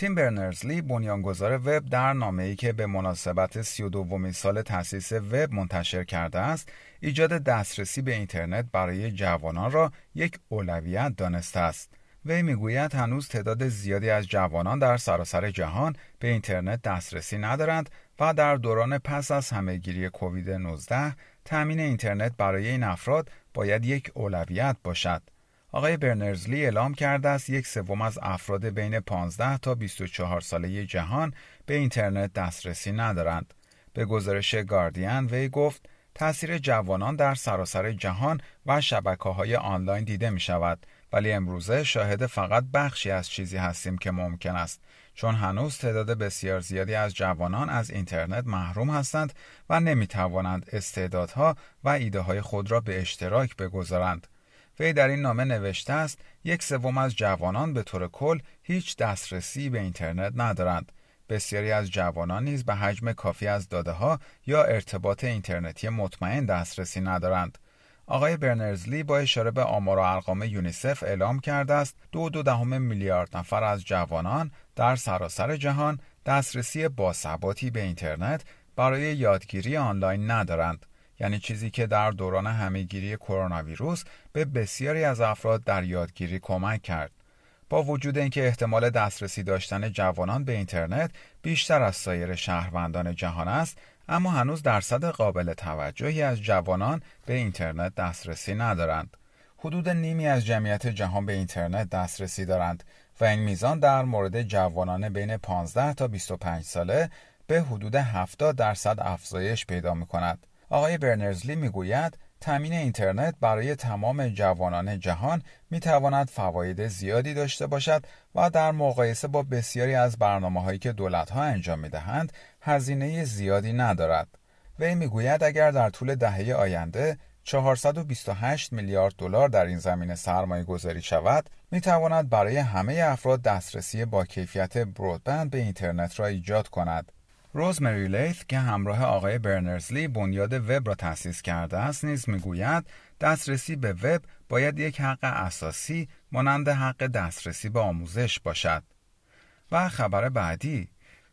تیم برنرزلی بنیانگذار وب در نامه‌ای که به مناسبت 32 سال تأسیس وب منتشر کرده است، ایجاد دسترسی به اینترنت برای جوانان را یک اولویت دانسته است. وی می‌گوید هنوز تعداد زیادی از جوانان در سراسر جهان به اینترنت دسترسی ندارند و در دوران پس از همهگیری کووید 19 تأمین اینترنت برای این افراد باید یک اولویت باشد. آقای برنرزلی اعلام کرده است یک سوم از افراد بین 15 تا 24 ساله جهان به اینترنت دسترسی ندارند. به گزارش گاردین وی گفت تاثیر جوانان در سراسر جهان و شبکه های آنلاین دیده می شود ولی امروزه شاهد فقط بخشی از چیزی هستیم که ممکن است چون هنوز تعداد بسیار زیادی از جوانان از اینترنت محروم هستند و نمی توانند استعدادها و ایده های خود را به اشتراک بگذارند. وی در این نامه نوشته است یک سوم از جوانان به طور کل هیچ دسترسی به اینترنت ندارند. بسیاری از جوانان نیز به حجم کافی از داده ها یا ارتباط اینترنتی مطمئن دسترسی ندارند. آقای برنرزلی با اشاره به آمار و ارقام یونیسف اعلام کرده است دو دو دهم میلیارد نفر از جوانان در سراسر جهان دسترسی باثباتی به اینترنت برای یادگیری آنلاین ندارند. یعنی چیزی که در دوران همهگیری کرونا ویروس به بسیاری از افراد در یادگیری کمک کرد. با وجود اینکه احتمال دسترسی داشتن جوانان به اینترنت بیشتر از سایر شهروندان جهان است، اما هنوز درصد قابل توجهی از جوانان به اینترنت دسترسی ندارند. حدود نیمی از جمعیت جهان به اینترنت دسترسی دارند و این میزان در مورد جوانان بین 15 تا 25 ساله به حدود 70 درصد افزایش پیدا می کند. آقای برنرزلی می‌گوید تامین اینترنت برای تمام جوانان جهان می تواند فواید زیادی داشته باشد و در مقایسه با بسیاری از برنامه هایی که دولت ها انجام می دهند هزینه زیادی ندارد. وی می‌گوید اگر در طول دهه آینده 428 میلیارد دلار در این زمینه سرمایه گذاری شود می تواند برای همه افراد دسترسی با کیفیت برودبند به اینترنت را ایجاد کند روزمری لیث که همراه آقای برنرزلی بنیاد وب را تأسیس کرده است نیز می‌گوید دسترسی به وب باید یک حق اساسی مانند حق دسترسی به آموزش باشد. و خبر بعدی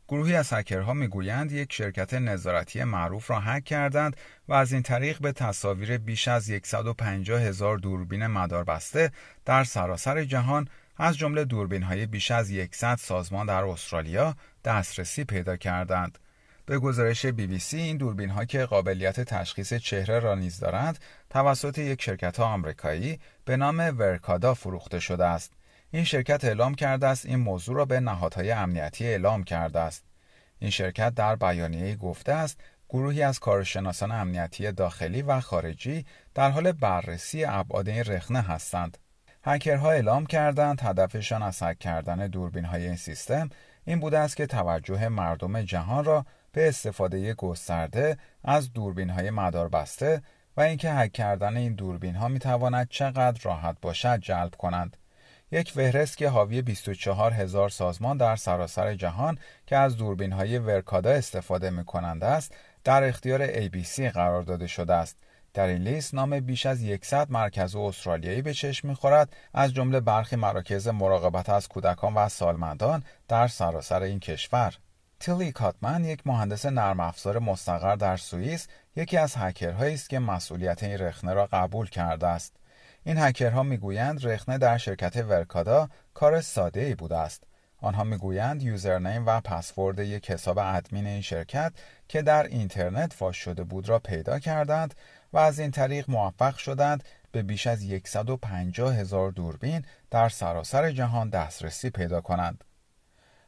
گروهی از هکرها می‌گویند یک شرکت نظارتی معروف را هک کردند و از این طریق به تصاویر بیش از 150 هزار دوربین مداربسته در سراسر جهان از جمله دوربین های بیش از 100 سازمان در استرالیا دسترسی پیدا کردند. به گزارش بی بی سی این دوربین ها که قابلیت تشخیص چهره را نیز دارند توسط یک شرکت آمریکایی به نام ورکادا فروخته شده است. این شرکت اعلام کرده است این موضوع را به نهادهای امنیتی اعلام کرده است. این شرکت در بیانیه گفته است گروهی از کارشناسان امنیتی داخلی و خارجی در حال بررسی ابعاد این رخنه هستند. هکرها اعلام کردند هدفشان از هک کردن دوربین های این سیستم این بوده است که توجه مردم جهان را به استفاده گسترده از دوربین های مدار بسته و اینکه هک کردن این دوربین ها می تواند چقدر راحت باشد جلب کنند. یک فهرست که حاوی 24 هزار سازمان در سراسر جهان که از دوربین های ورکادا استفاده می کنند است در اختیار ABC قرار داده شده است در این لیست نام بیش از 100 مرکز استرالیایی به چشم می‌خورد. از جمله برخی مراکز مراقبت از کودکان و سالمندان در سراسر این کشور. تیلی کاتمن یک مهندس نرم افزار مستقر در سوئیس یکی از هکرهایی است که مسئولیت این رخنه را قبول کرده است. این هکرها می‌گویند رخنه در شرکت ورکادا کار ساده ای بوده است. آنها می‌گویند یوزرنیم و پسورد یک حساب ادمین این شرکت که در اینترنت فاش شده بود را پیدا کردند و از این طریق موفق شدند به بیش از 150 هزار دوربین در سراسر جهان دسترسی پیدا کنند.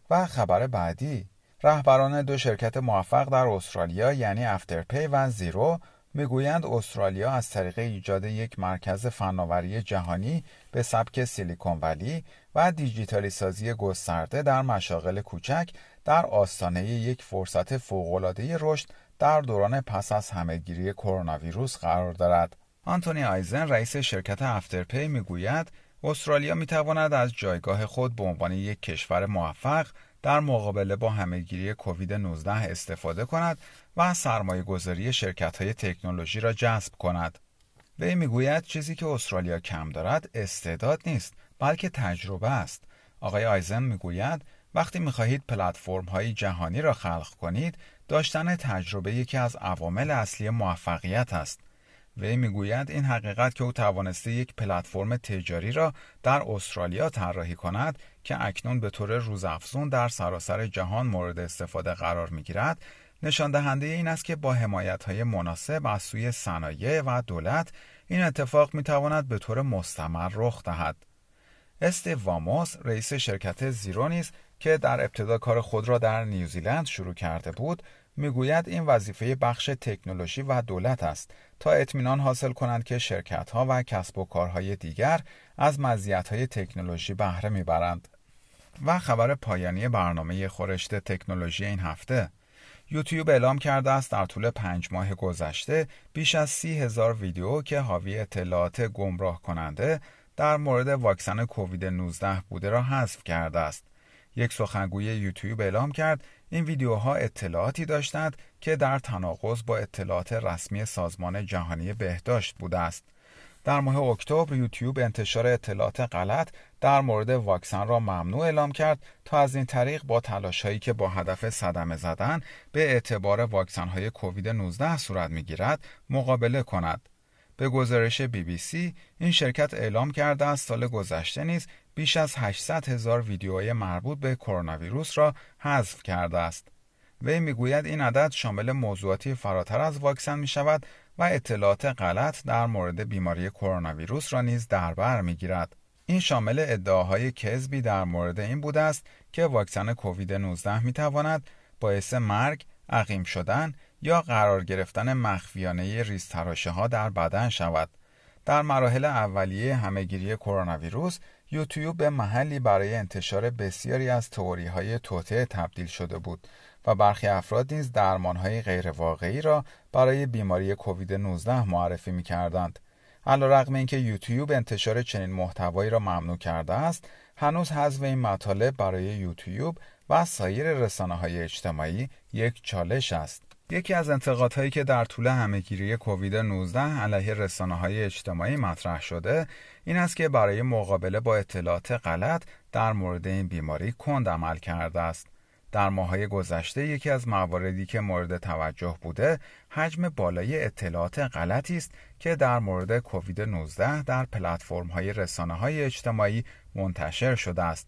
و خبر بعدی رهبران دو شرکت موفق در استرالیا یعنی Afterpay و Xero می‌گویند استرالیا از طریق ایجاد یک مرکز فناوری جهانی به سبک سیلیکون ولی و دیجیتالی سازی گسترده در مشاغل کوچک در آستانه یک فرصت فوق‌العاده رشد در دوران پس از همه‌گیری کرونا ویروس قرار دارد. آنتونی آیزن رئیس شرکت Afterpay می‌گوید استرالیا می‌تواند از جایگاه خود به عنوان یک کشور موفق در مقابله با همهگیری کووید 19 استفاده کند و سرمایه گذاری شرکت های تکنولوژی را جذب کند. وی می‌گوید چیزی که استرالیا کم دارد استعداد نیست بلکه تجربه است. آقای آیزن می‌گوید وقتی می‌خواهید پلتفرم های جهانی را خلق کنید داشتن تجربه یکی از عوامل اصلی موفقیت است. وی می‌گوید این حقیقت که او توانسته یک پلتفرم تجاری را در استرالیا طراحی کند که اکنون به طور روزافزون در سراسر جهان مورد استفاده قرار می‌گیرد نشان دهنده این است که با حمایت های مناسب از سوی صنایع و دولت این اتفاق می تواند به طور مستمر رخ دهد. استیو واموس رئیس شرکت زیرو نیز که در ابتدا کار خود را در نیوزیلند شروع کرده بود می‌گوید این وظیفه بخش تکنولوژی و دولت است تا اطمینان حاصل کنند که شرکت ها و کسب و کارهای دیگر از مزیت های تکنولوژی بهره می‌برند. و خبر پایانی برنامه خورشت تکنولوژی این هفته یوتیوب اعلام کرده است در طول پنج ماه گذشته بیش از سی هزار ویدیو که حاوی اطلاعات گمراه کننده در مورد واکسن کووید 19 بوده را حذف کرده است. یک سخنگوی یوتیوب اعلام کرد این ویدیوها اطلاعاتی داشتند که در تناقض با اطلاعات رسمی سازمان جهانی بهداشت بوده است. در ماه اکتبر یوتیوب انتشار اطلاعات غلط در مورد واکسن را ممنوع اعلام کرد تا از این طریق با تلاشهایی که با هدف صدمه زدن به اعتبار واکسن های کووید 19 صورت می‌گیرد مقابله کند. به گزارش بی بی سی این شرکت اعلام کرده است سال گذشته نیز بیش از 800 هزار ویدیوهای مربوط به کرونا ویروس را حذف کرده است. وی می‌گوید این عدد شامل موضوعاتی فراتر از واکسن می شود و اطلاعات غلط در مورد بیماری کرونا ویروس را نیز در بر می‌گیرد. این شامل ادعاهای کذبی در مورد این بوده است که واکسن کووید 19 می تواند باعث مرگ، عقیم شدن یا قرار گرفتن مخفیانه ریزتراشه ها در بدن شود. در مراحل اولیه همهگیری کرونا ویروس یوتیوب به محلی برای انتشار بسیاری از تئوری های توطعه تبدیل شده بود و برخی افراد نیز درمان های غیرواقعی را برای بیماری کووید 19 معرفی می کردند. علیرغم اینکه یوتیوب انتشار چنین محتوایی را ممنوع کرده است، هنوز حذف این مطالب برای یوتیوب و سایر رسانه های اجتماعی یک چالش است. یکی از انتقادهایی که در طول همهگیری کووید 19 علیه رسانه های اجتماعی مطرح شده این است که برای مقابله با اطلاعات غلط در مورد این بیماری کند عمل کرده است. در ماهای گذشته یکی از مواردی که مورد توجه بوده حجم بالای اطلاعات غلطی است که در مورد کووید 19 در پلتفرم های رسانه های اجتماعی منتشر شده است.